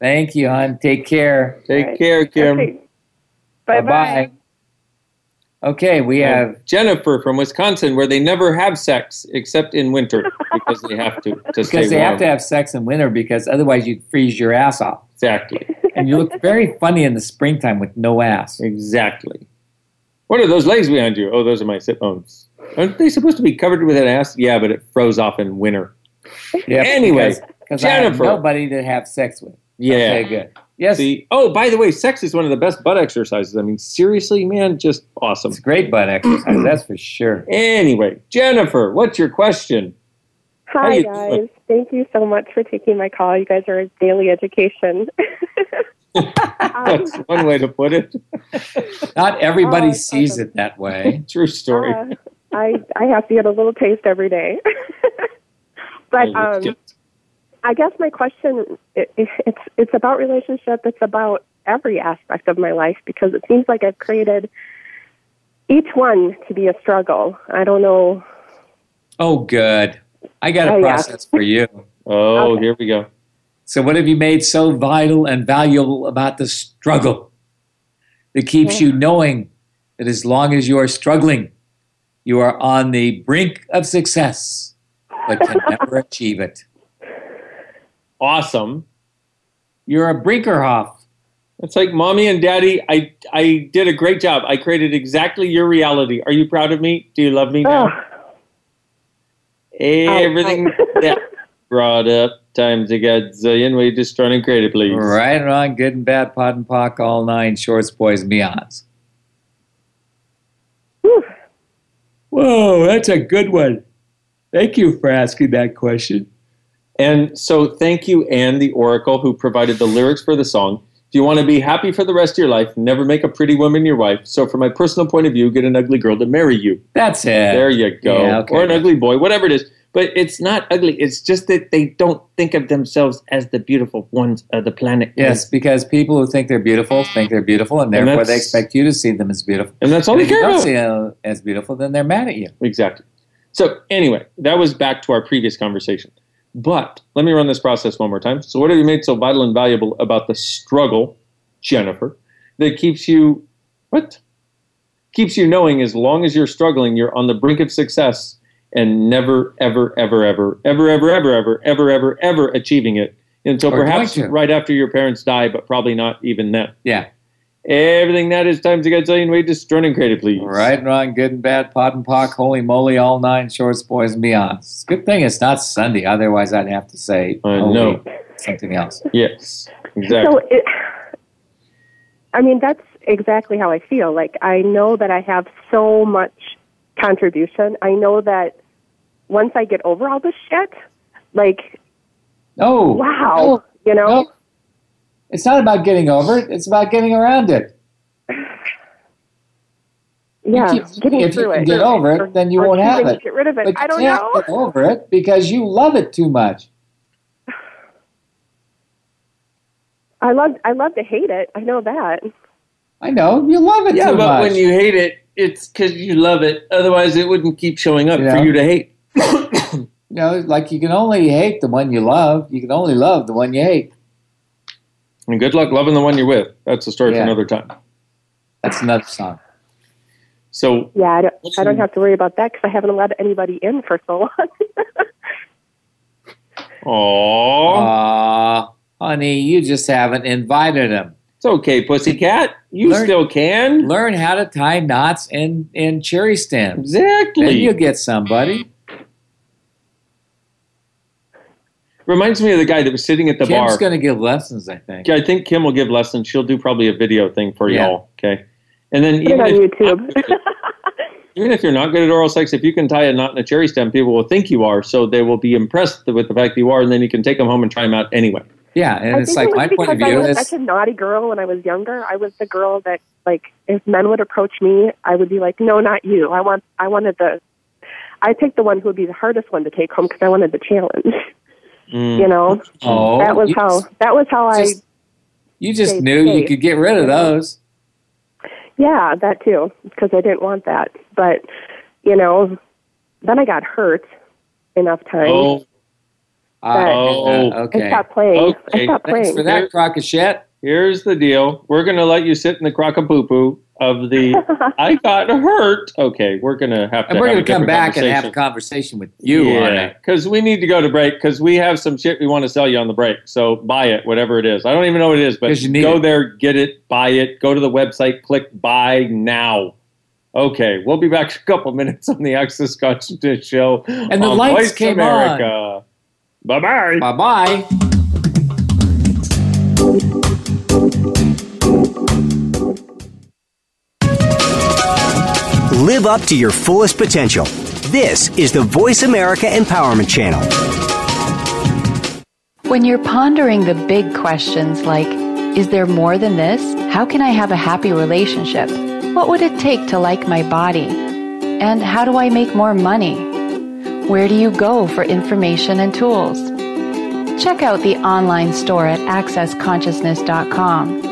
Thank you, hon. Take care. Take Right. care, Kim. Okay. Bye bye. Okay, we have Jennifer from Wisconsin, where they never have sex except in winter because they have to to stay because they warm. have to have sex in winter because otherwise you freeze your ass off. Exactly. And you look very funny in the springtime with no ass. Exactly. What are those legs behind you? Oh, those are my sit oh, bones. Aren't they supposed to be covered with an ass? Yeah, but it froze off in winter. Yeah, Anyway, because I have Jennifer. nobody to have sex with. Yeah. Okay, good. Yes, See, oh, by the way, sex is one of the best butt exercises. I mean, seriously, man, just awesome. it's great butt exercise. that's for sure. Anyway, Jennifer, what's your question? Hi, you guys. doing? Thank you so much for taking my call. You guys are a daily education. That's one way to put it. Not everybody Oh, sees it that way. True story. Uh, I I have to get a little taste every day. but um, I guess my question it, it's it's about relationship. It's about every aspect of my life because it seems like I've created each one to be a struggle. I don't know. Oh, good. I got a Oh, yeah. process for you. Oh, here we go. So, what have you made so vital and valuable about the struggle that keeps you knowing that as long as you are struggling, you are on the brink of success, but can never achieve it? Awesome. You're a Brinkerhoff. It's like mommy and daddy. I I did a great job. I created exactly your reality. Are you proud of me? Do you love me now? Oh. Everything that brought up times a gazillion. We just running creative, please. Right and wrong, good and bad, POD and POC, all nine, shorts, boys, and beyonds. Whoa, that's a good one. Thank you for asking that question. And so, thank you, Anne, the Oracle, who provided the lyrics for the song. If you want to be happy for the rest of your life, never make a pretty woman your wife. So, from my personal point of view, get an ugly girl to marry you. That's it. There you go. Yeah, okay. Or an ugly boy, whatever it is. But it's not ugly. It's just that they don't think of themselves as the beautiful ones of the planet. Yes, because people who think they're beautiful think they're beautiful, and And therefore they expect you to see them as beautiful. And that's all And they if you don't about. see them as beautiful, then they're mad at you. Exactly. So, anyway, that was back to our previous conversation. But let me run this process one more time. So, what have you made so vital and valuable about the struggle, Jennifer, that keeps you, what? Keeps you knowing as long as you're struggling, you're on the brink of success and never, ever, ever, ever, ever, ever, ever, ever, ever, ever, ever achieving it until Or perhaps right after your parents die, but probably not even then. Yeah. Everything that is times a gazillion way destroying creative, please. Right and wrong, good and bad, POD and POC, holy moly, all nine, shorts, boys, and beyonds. It's a good thing it's not Sunday, otherwise I'd have to say uh, I holy know. something else. Yes, exactly. So it, I mean, that's exactly how I feel. Like I know that I have so much contribution. I know that once I get over all this shit, like Oh, wow, no, you know. no. It's not about getting over it, it's about getting around it. Yeah, You keep- getting if you through can it. get over it, then you won't have it. Get rid of it. But I you don't can't know. get over it because you love it too much. I love I love to hate it. I know that. I know you love it yeah, too but much. when you hate it, it's because you love it. Otherwise, it wouldn't keep showing up You for you to hate. you know, like you can only hate the one you love. You can only love the one you hate. And good luck loving the one you're with. That's a story Yeah. for another time. That's another song. So, Yeah, I don't, I don't have to worry about that because I haven't allowed anybody in for so long. aww, Aw, honey, you just haven't invited him. it's okay, pussycat. You Learn- still can. Learn how to tie knots in, in cherry stems. Exactly. Then you'll get somebody. Reminds me of the guy that was sitting at the bar. Kim's bar. going to give lessons, I think. I think Kim will give lessons. She'll do probably a video thing for Yeah. y'all. Okay. And then even on if, YouTube. even if you're not good at oral sex, if you can tie a knot in a cherry stem, people will think you are. So they will be impressed with the fact that you are, and then you can take them home and try them out anyway. Yeah, and I it's like it my point of I view was is such a naughty girl when I was younger. I was the girl that, like, if men would approach me, I would be like, "No, not you. I want. I wanted the. I picked the one who would be the hardest one to take home because I wanted the challenge. Mm. You know, Oh, that was how. just- That was how I. you just stayed knew you could get rid of mm-hmm. those. Yeah, that too, because I didn't want that. But you know, then I got hurt, enough time. Oh, But oh, oh. I stopped playing. I stopped playing. Thanks for that, Crockett. Here's the deal. We're going to let you sit in the crock of poo poo of the I got hurt. Okay, we're going to have to And we're have going a to come back and have a conversation. conversation with you on yeah, it. because we need to go to break because we have some shit we want to sell you on the break. So buy it, whatever it is. I don't even know what it is, but you need go it. there, get it, buy it. Go to the website, click buy now. Okay, we'll be back in a couple minutes on the Access Consciousness Show. And the on lights Voice came America. Bye bye. Bye bye. Live up to your fullest potential. This is the Voice America Empowerment Channel. When you're pondering the big questions like, is there more than this? How can I have a happy relationship? What would it take to like my body? And how do I make more money? Where do you go for information and tools? Check out the online store at accessconsciousness.com.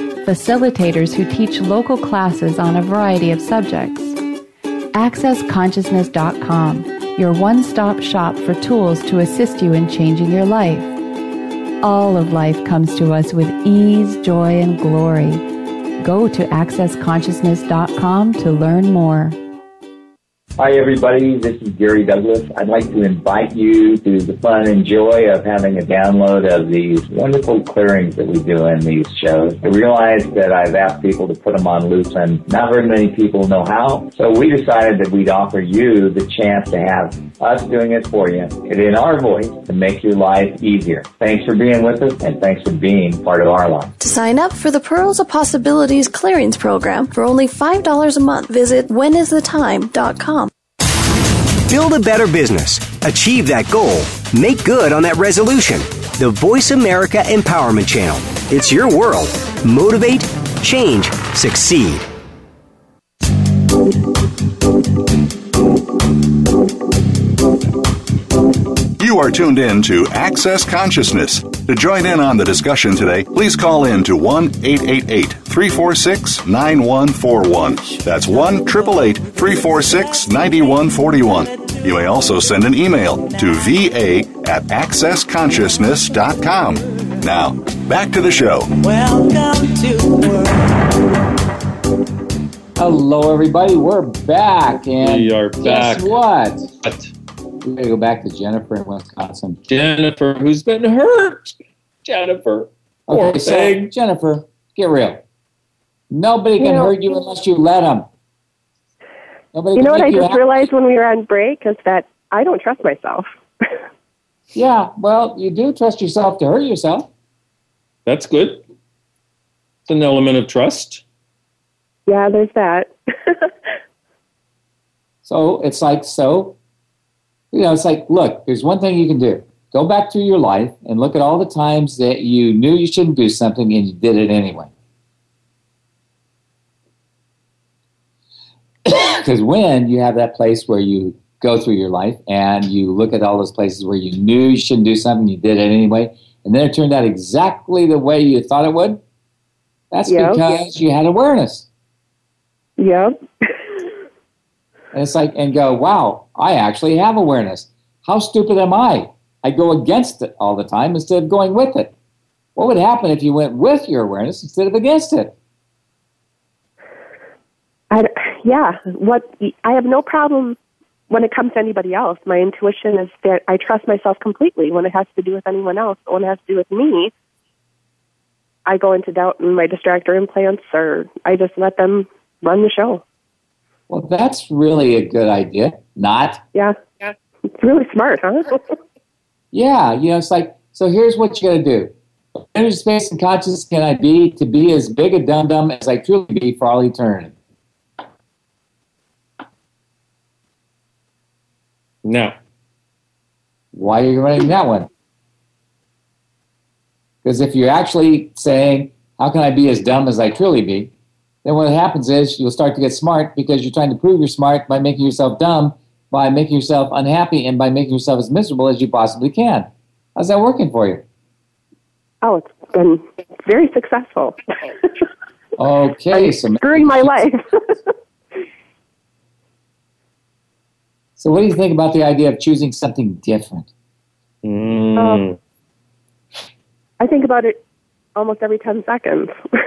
facilitators who teach local classes on a variety of subjects. AccessConsciousness.com, your one stop shop for tools to assist you in changing your life. All of life comes to us with ease, joy, and glory. Go to AccessConsciousness.com to learn more. Hi, everybody. This is Gary Douglas. I'd like to invite you to the fun and joy of having a download of these wonderful clearings that we do in these shows. I realize that I've asked people to put them on loose and not very many people know how. So we decided that we'd offer you the chance to have us doing it for you and in our voice to make your life easier. Thanks for being with us and thanks for being part of our life. To sign up for the Pearls of Possibilities Clearings Program for only $5 a month, visit whenisthetime.com. Build a better business. Achieve that goal. Make good on that resolution. The Voice America Empowerment Channel. It's your world. Motivate, change, succeed. You are tuned in to Access Consciousness. To join in on the discussion today, please call in to 1 888 346 9141. That's 1 888 346 9141. You may also send an email to va at accessconsciousness.com. Now, back to the show. Welcome to world. Hello, everybody. We're back. And We are guess back. what? We're going to go back to Jennifer in Wisconsin. Jennifer, who's been hurt. Jennifer. Poor Okay, so thing. Jennifer, get real. Nobody can know- hurt you unless you let them. Nobody You know what I just happy. realized when we were on break is that I don't trust myself. Yeah, well, you do trust yourself to hurt yourself. That's good. It's an element of trust. Yeah, there's that. So it's like, so, you know, it's like, look, there's one thing you can do. Go back through your life and look at all the times that you knew you shouldn't do something and you did it anyway. Because when you have that place where you go through your life and you look at all those places where you knew you shouldn't do something, you did it anyway, and then it turned out exactly the way you thought it would, that's Yeah. because you had awareness. yep. And it's like, and go, wow, I actually have awareness. How stupid am I? I go against it all the time instead of going with it. What would happen if you went with your awareness instead of against it? I, yeah, what I have no problem when it comes to anybody else. My intuition is that I trust myself completely. When it has to do with anyone else, when it has to do with me, I go into doubt and my distractor implants, or I just let them run the show. Well, that's really a good idea. Not. Yeah, it's really smart, huh? Yeah, you know, it's like, so here's what you got to do. What Energy, space, and consciousness can I be to be as big a dum dum as I truly be for all eternity? No. Why are you running that one? Because if you're actually saying, How can I be as dumb as I truly be? Then what happens is you'll start to get smart because you're trying to prove you're smart by making yourself dumb, by making yourself unhappy, and by making yourself as miserable as you possibly can. How's that working for you? Oh, it's been very successful. Okay, so During my life. so what do you think about the idea of choosing something different? Um, I think about it almost every 10 seconds.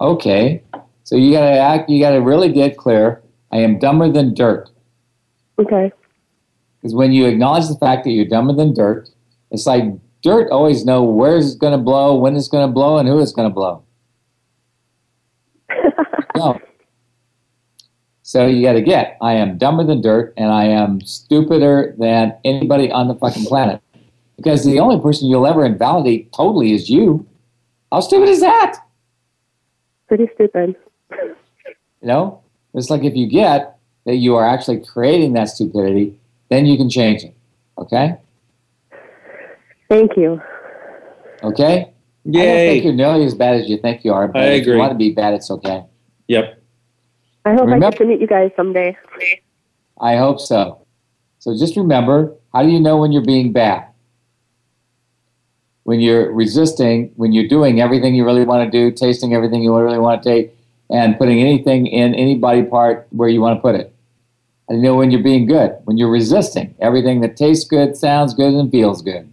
Okay, so you gotta act. You gotta really get clear. I am dumber than dirt. okay. Because when you acknowledge the fact that you're dumber than dirt, it's like dirt always know where it's going to blow, when it's going to blow, and who it's going to blow. no. So you got to get, I am dumber than dirt, and I am stupider than anybody on the fucking planet. Because the only person you'll ever invalidate totally is you. How stupid is that? Pretty stupid. You know, it's like if you get that you are actually creating that stupidity, then you can change it. Okay? Thank you. Okay? Yay. I don't think you're nearly as bad as you think you are, but I if you agree. want to be bad, it's okay. Yep. I hope I get to meet you guys someday. I hope so. So just remember, how do you know when you're being bad? When you're resisting, when you're doing everything you really want to do, tasting everything you really want to take, and putting anything in any body part where you want to put it. How do you know when you're being good? When you're resisting everything that tastes good, sounds good, and feels good.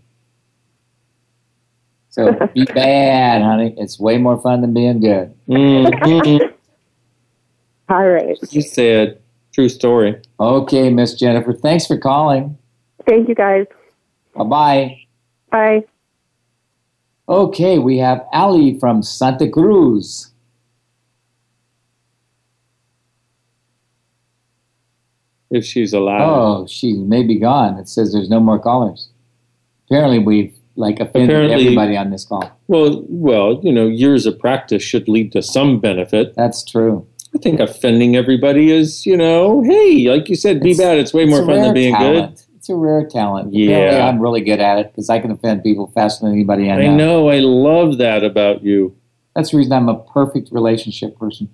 So be bad, honey. It's way more fun than being good. Mhm. All right. you said true story. Okay, Miss Jennifer. Thanks for calling. Thank you guys. Bye bye bye. Okay, we have Ali from Santa Cruz. If she's allowed. Oh, she may be gone. It says there's no more callers. Apparently, we've like offended Apparently- everybody on this call. Well, well, you know, years of practice should lead to some benefit. That's true. I think offending everybody is, you know, hey, like you said, be bad. It's way more It's fun than being talent. It's a rare talent. Yeah. Apparently, I'm really good at it because I can offend people faster than anybody I know. I know. I love that about you. That's the reason I'm a perfect relationship person.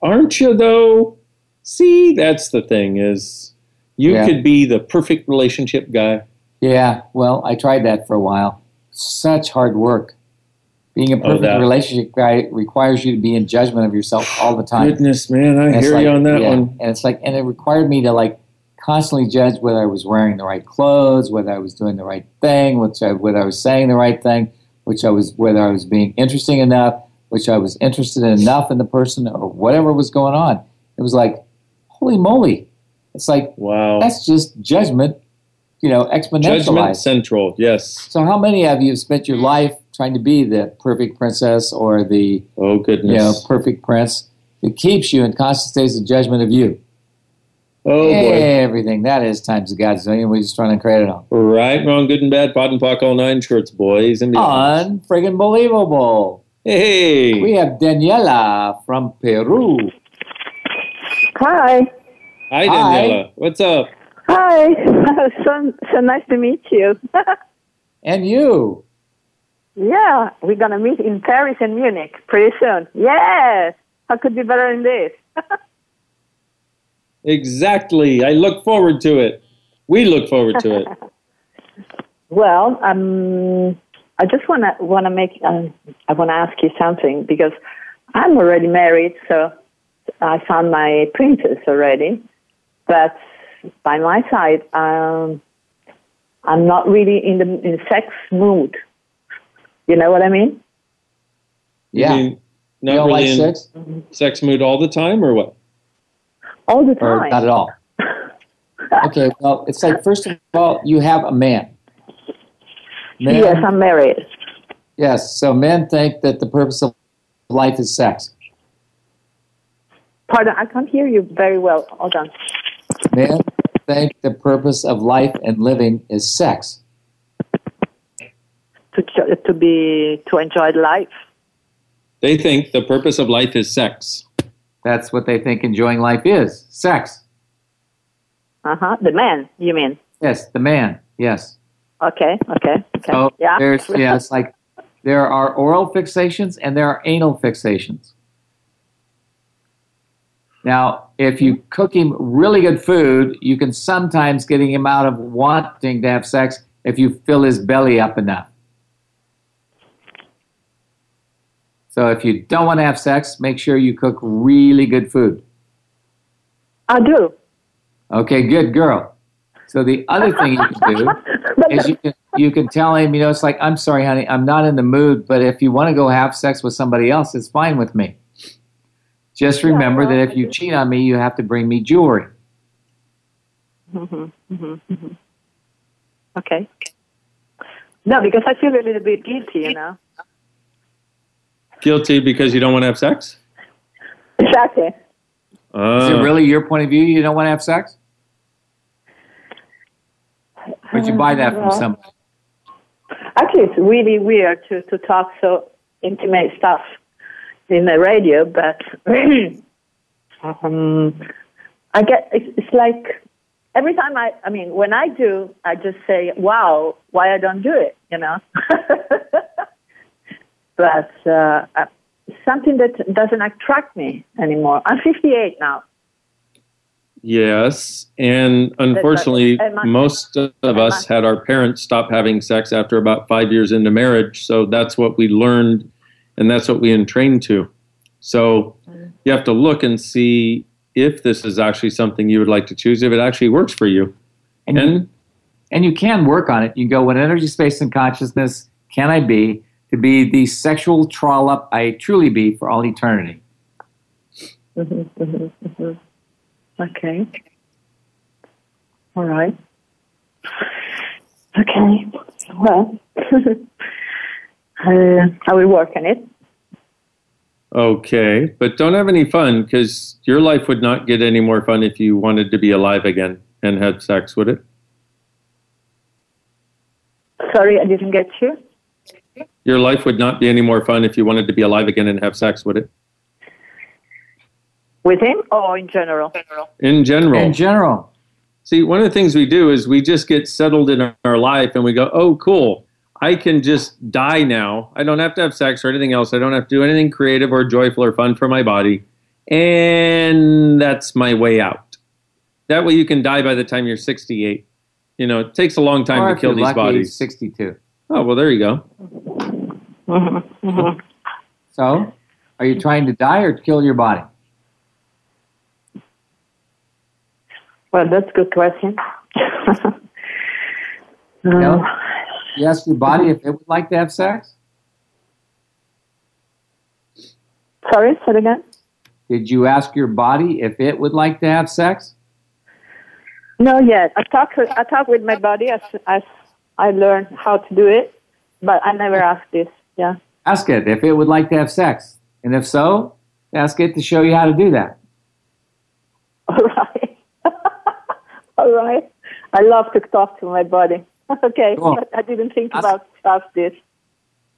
Aren't you, though? See, that's the thing is you Yeah. could be the perfect relationship guy. Yeah, well, I tried that for a while. Such hard work. Being a Oh, perfect that- relationship guy requires you to be in judgment of yourself all the time. Goodness, man, I And hear you on that yeah, one. And it's like, and it required me to like constantly judge whether I was wearing the right clothes, whether I was doing the right thing, which I, whether I was saying the right thing, which I was, whether I was being interesting enough, which I was interested enough in the person, or whatever was going on. It was like, holy moly! It's like, wow, that's just judgment, you know, exponential. Judgment. Central, yes. So, how many of you have spent your life trying to be the perfect princess or the oh goodness, you know, perfect prince It keeps you in constant states of judgment of you? Oh boy. Everything that is times a godzillion. We just run and credit on. Right, wrong, good and bad, POD and POC, all nine shirts, boys and beyond. Unfriggin' believable. Hey, We have Daniela from Peru. Hi. Hi, Hi. Daniela. What's up? Hi. so, so nice to meet you. And you. yeah, we're going to meet in Paris and Munich pretty soon. Yes. How could be better than this? Exactly. I look forward to it. We look forward to it. Well, um, I just want to want to make um, I want to ask you something because I'm already married, so I found my princess already. But by my side, um, I'm not really in the in sex mood. You know what I mean? Yeah. You mean not You don't really like in sex? sex mood all the time, or what? All the time. Or time. not at all? Okay, well, it's like, first of all, you have a man. Men- Yes, I'm married. Yes, so men think that the purpose of life is sex. Pardon, I can't hear you very well. Hold on. Men think the purpose of life and living is sex. To to be to enjoy life. They think the purpose of life is sex. That's what they think enjoying life is sex. Uh huh. The man, you mean? Yes, the man. Yes. Okay. Okay. Okay. So yeah. there's yeah, it's like there are oral fixations and there are anal fixations. Now, if you cook him really good food, you can sometimes get him out of wanting to have sex if you fill his belly up enough. So if you don't want to have sex, make sure you cook really good food. I do. Okay, good girl. So the other thing you can do is you can you can tell him, you know, it's like, I'm sorry, honey, I'm not in the mood, but if you want to go have sex with somebody else, it's fine with me. Just remember that if you cheat on me, you have to bring me jewelry. hmm hmm hmm Okay. No, because I feel a little bit guilty, you know. Guilty because you don't want to have sex? Exactly. Is it Uh, really your point of view you don't want to have sex? Would you buy that from Well, somebody? Actually, it's really weird to, to talk so intimate stuff in the radio, but um, I get it's, it's like every time I, I mean, when I do, I just say, "Wow, why I don't do it?" You know. but uh, uh, something that doesn't attract me anymore. I'm 58 now. yes. And unfortunately, and most of us had our parents stop having sex after about five years into marriage. So that's what we learned and that's what we entrained to. So you have to look and see if this is actually something you would like to choose, if it actually works for you. And, you, and you can work on it. You go, what energy, space, and consciousness can I be to be the sexual trollop I truly be for all eternity? hmm hmm hmm Okay. All right. Okay. Well, uh, I will work on it. Okay, but don't have any fun because your life would not get any more fun if you wanted to be alive again and had sex, would it? Sorry, I didn't get you. Your life would not be any more fun if you wanted to be alive again and have sex, would it? With him or in general? In general. In general. See, one of the things we do is we just get settled in our life and we go, oh, cool. I can just die now. I don't have to have sex or anything else. I don't have to do anything creative or joyful or fun for my body. And that's my way out. That way you can die by the time you're 68. You know, it takes a long time Or to kill these lucky, bodies. 62. Oh, well, there you go. Mm-hmm. So, are you trying to die or kill your body? Well, that's a good question. No? You ask your body if it would like to have sex? Sorry, say it again. Did you ask your body if it would like to have sex? No, yet. I talk. I talk with my body as as I learned how to do it, but I never asked this. Yeah. Ask it if it would like to have sex. And if so, ask it to show you how to do that. All right. All right. I love to talk to my body. okay. Cool. I didn't think about ask this.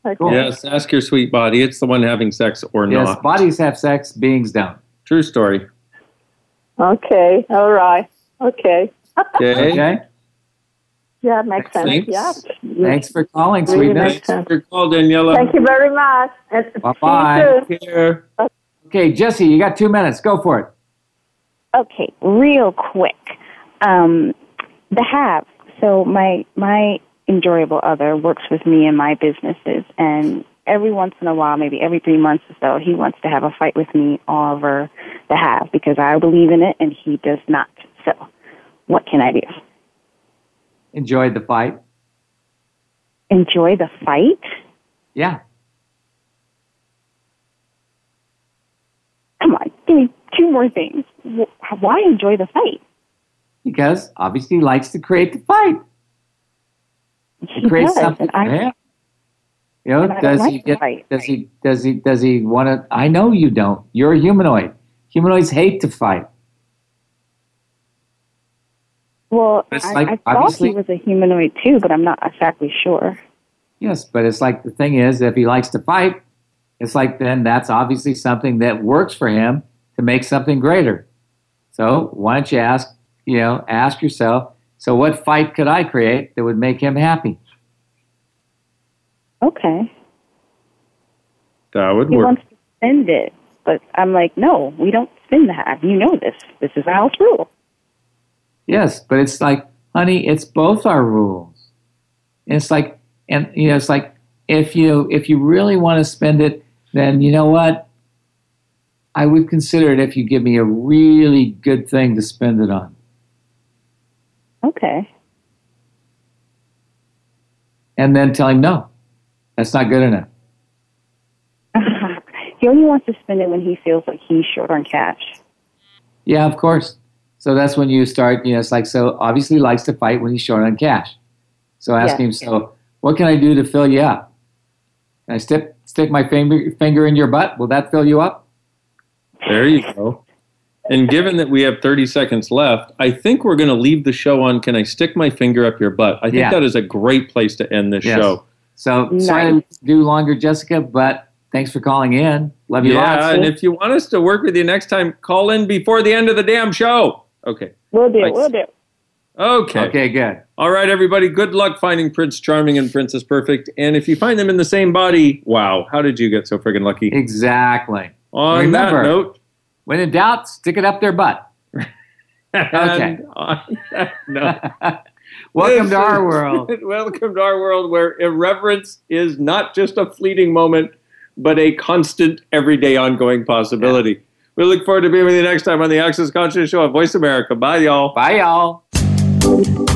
Okay. Yes, ask your sweet body. It's the one having sex or not. Yes, not. bodies have sex, beings don't. True story. Okay. All right. Okay. Okay. Okay. Yeah, makes sense. Thanks. Yeah. Thanks for calling, Really sweetness. makes sense. Your call, Daniela. Thank you very much. And see you Bye Okay, Jesse, you got two minutes. Go for it. Okay, real quick. Um, the have. So my my enjoyable other works with me in my businesses, and every once in a while, maybe every three months or so, he wants to have a fight with me over the have because I believe in it and he does not. So, what can I do? Enjoyed the fight. Enjoy the fight? Yeah. Come on, give me two more things. Why enjoy the fight? Because obviously he likes to create the fight. He To create does, something I-. You know, And I don't does he like get fight. does he does he does he wanna I know you don't. You're a humanoid. Humanoids hate to fight. Well, It's I, like, I thought he was a humanoid too, but I'm not exactly sure. Yes, but it's like the thing is, if he likes to fight, it's like then that's obviously something that works for him to make something greater. So why don't you ask, you know, ask yourself, so what fight could I create that would make him happy? Okay. That would he work. He wants to spend it, but I'm like, no, we don't spend that. You know this. This is the house rule. Yes, but it's like, honey, it's both our rules. And it's like, and you know, it's like if you if you really want to spend it, then you know what? I would consider it if you give me a really good thing to spend it on. Okay. And then tell him no, that's not good enough. he only wants to spend it when he feels like he's short on cash. Yeah, of course. So that's when you start, you know, it's like, so obviously likes to fight when he's short on cash. So I ask Yeah. him, so what can I do to fill you up? Can I stick, stick my finger, finger in your butt? Will that fill you up? There you go. And given that we have 30 seconds left, I think we're going to leave the show on Can I Stick My Finger Up Your Butt? I think Yeah. that is a great place to end this Yes. show. So sorry to do longer, Jessica, but thanks for calling in. Love you yeah, lots. and if you want us to work with you next time, call in before the end of the damn show. Okay. We'll do. Thanks. We'll do. Okay. Okay, good. All right, everybody. Good luck finding Prince Charming and Princess Perfect. And if you find them in the same body, wow, how did you get so friggin' lucky? Exactly. On Remember, that note, when in doubt, stick it up their butt. Okay. and on that note, Welcome to our world. welcome to our world where irreverence is not just a fleeting moment, but a constant, everyday, ongoing possibility. We look forward to being with you next time on the Access Consciousness Show on Voice America. Bye, y'all. Bye, y'all.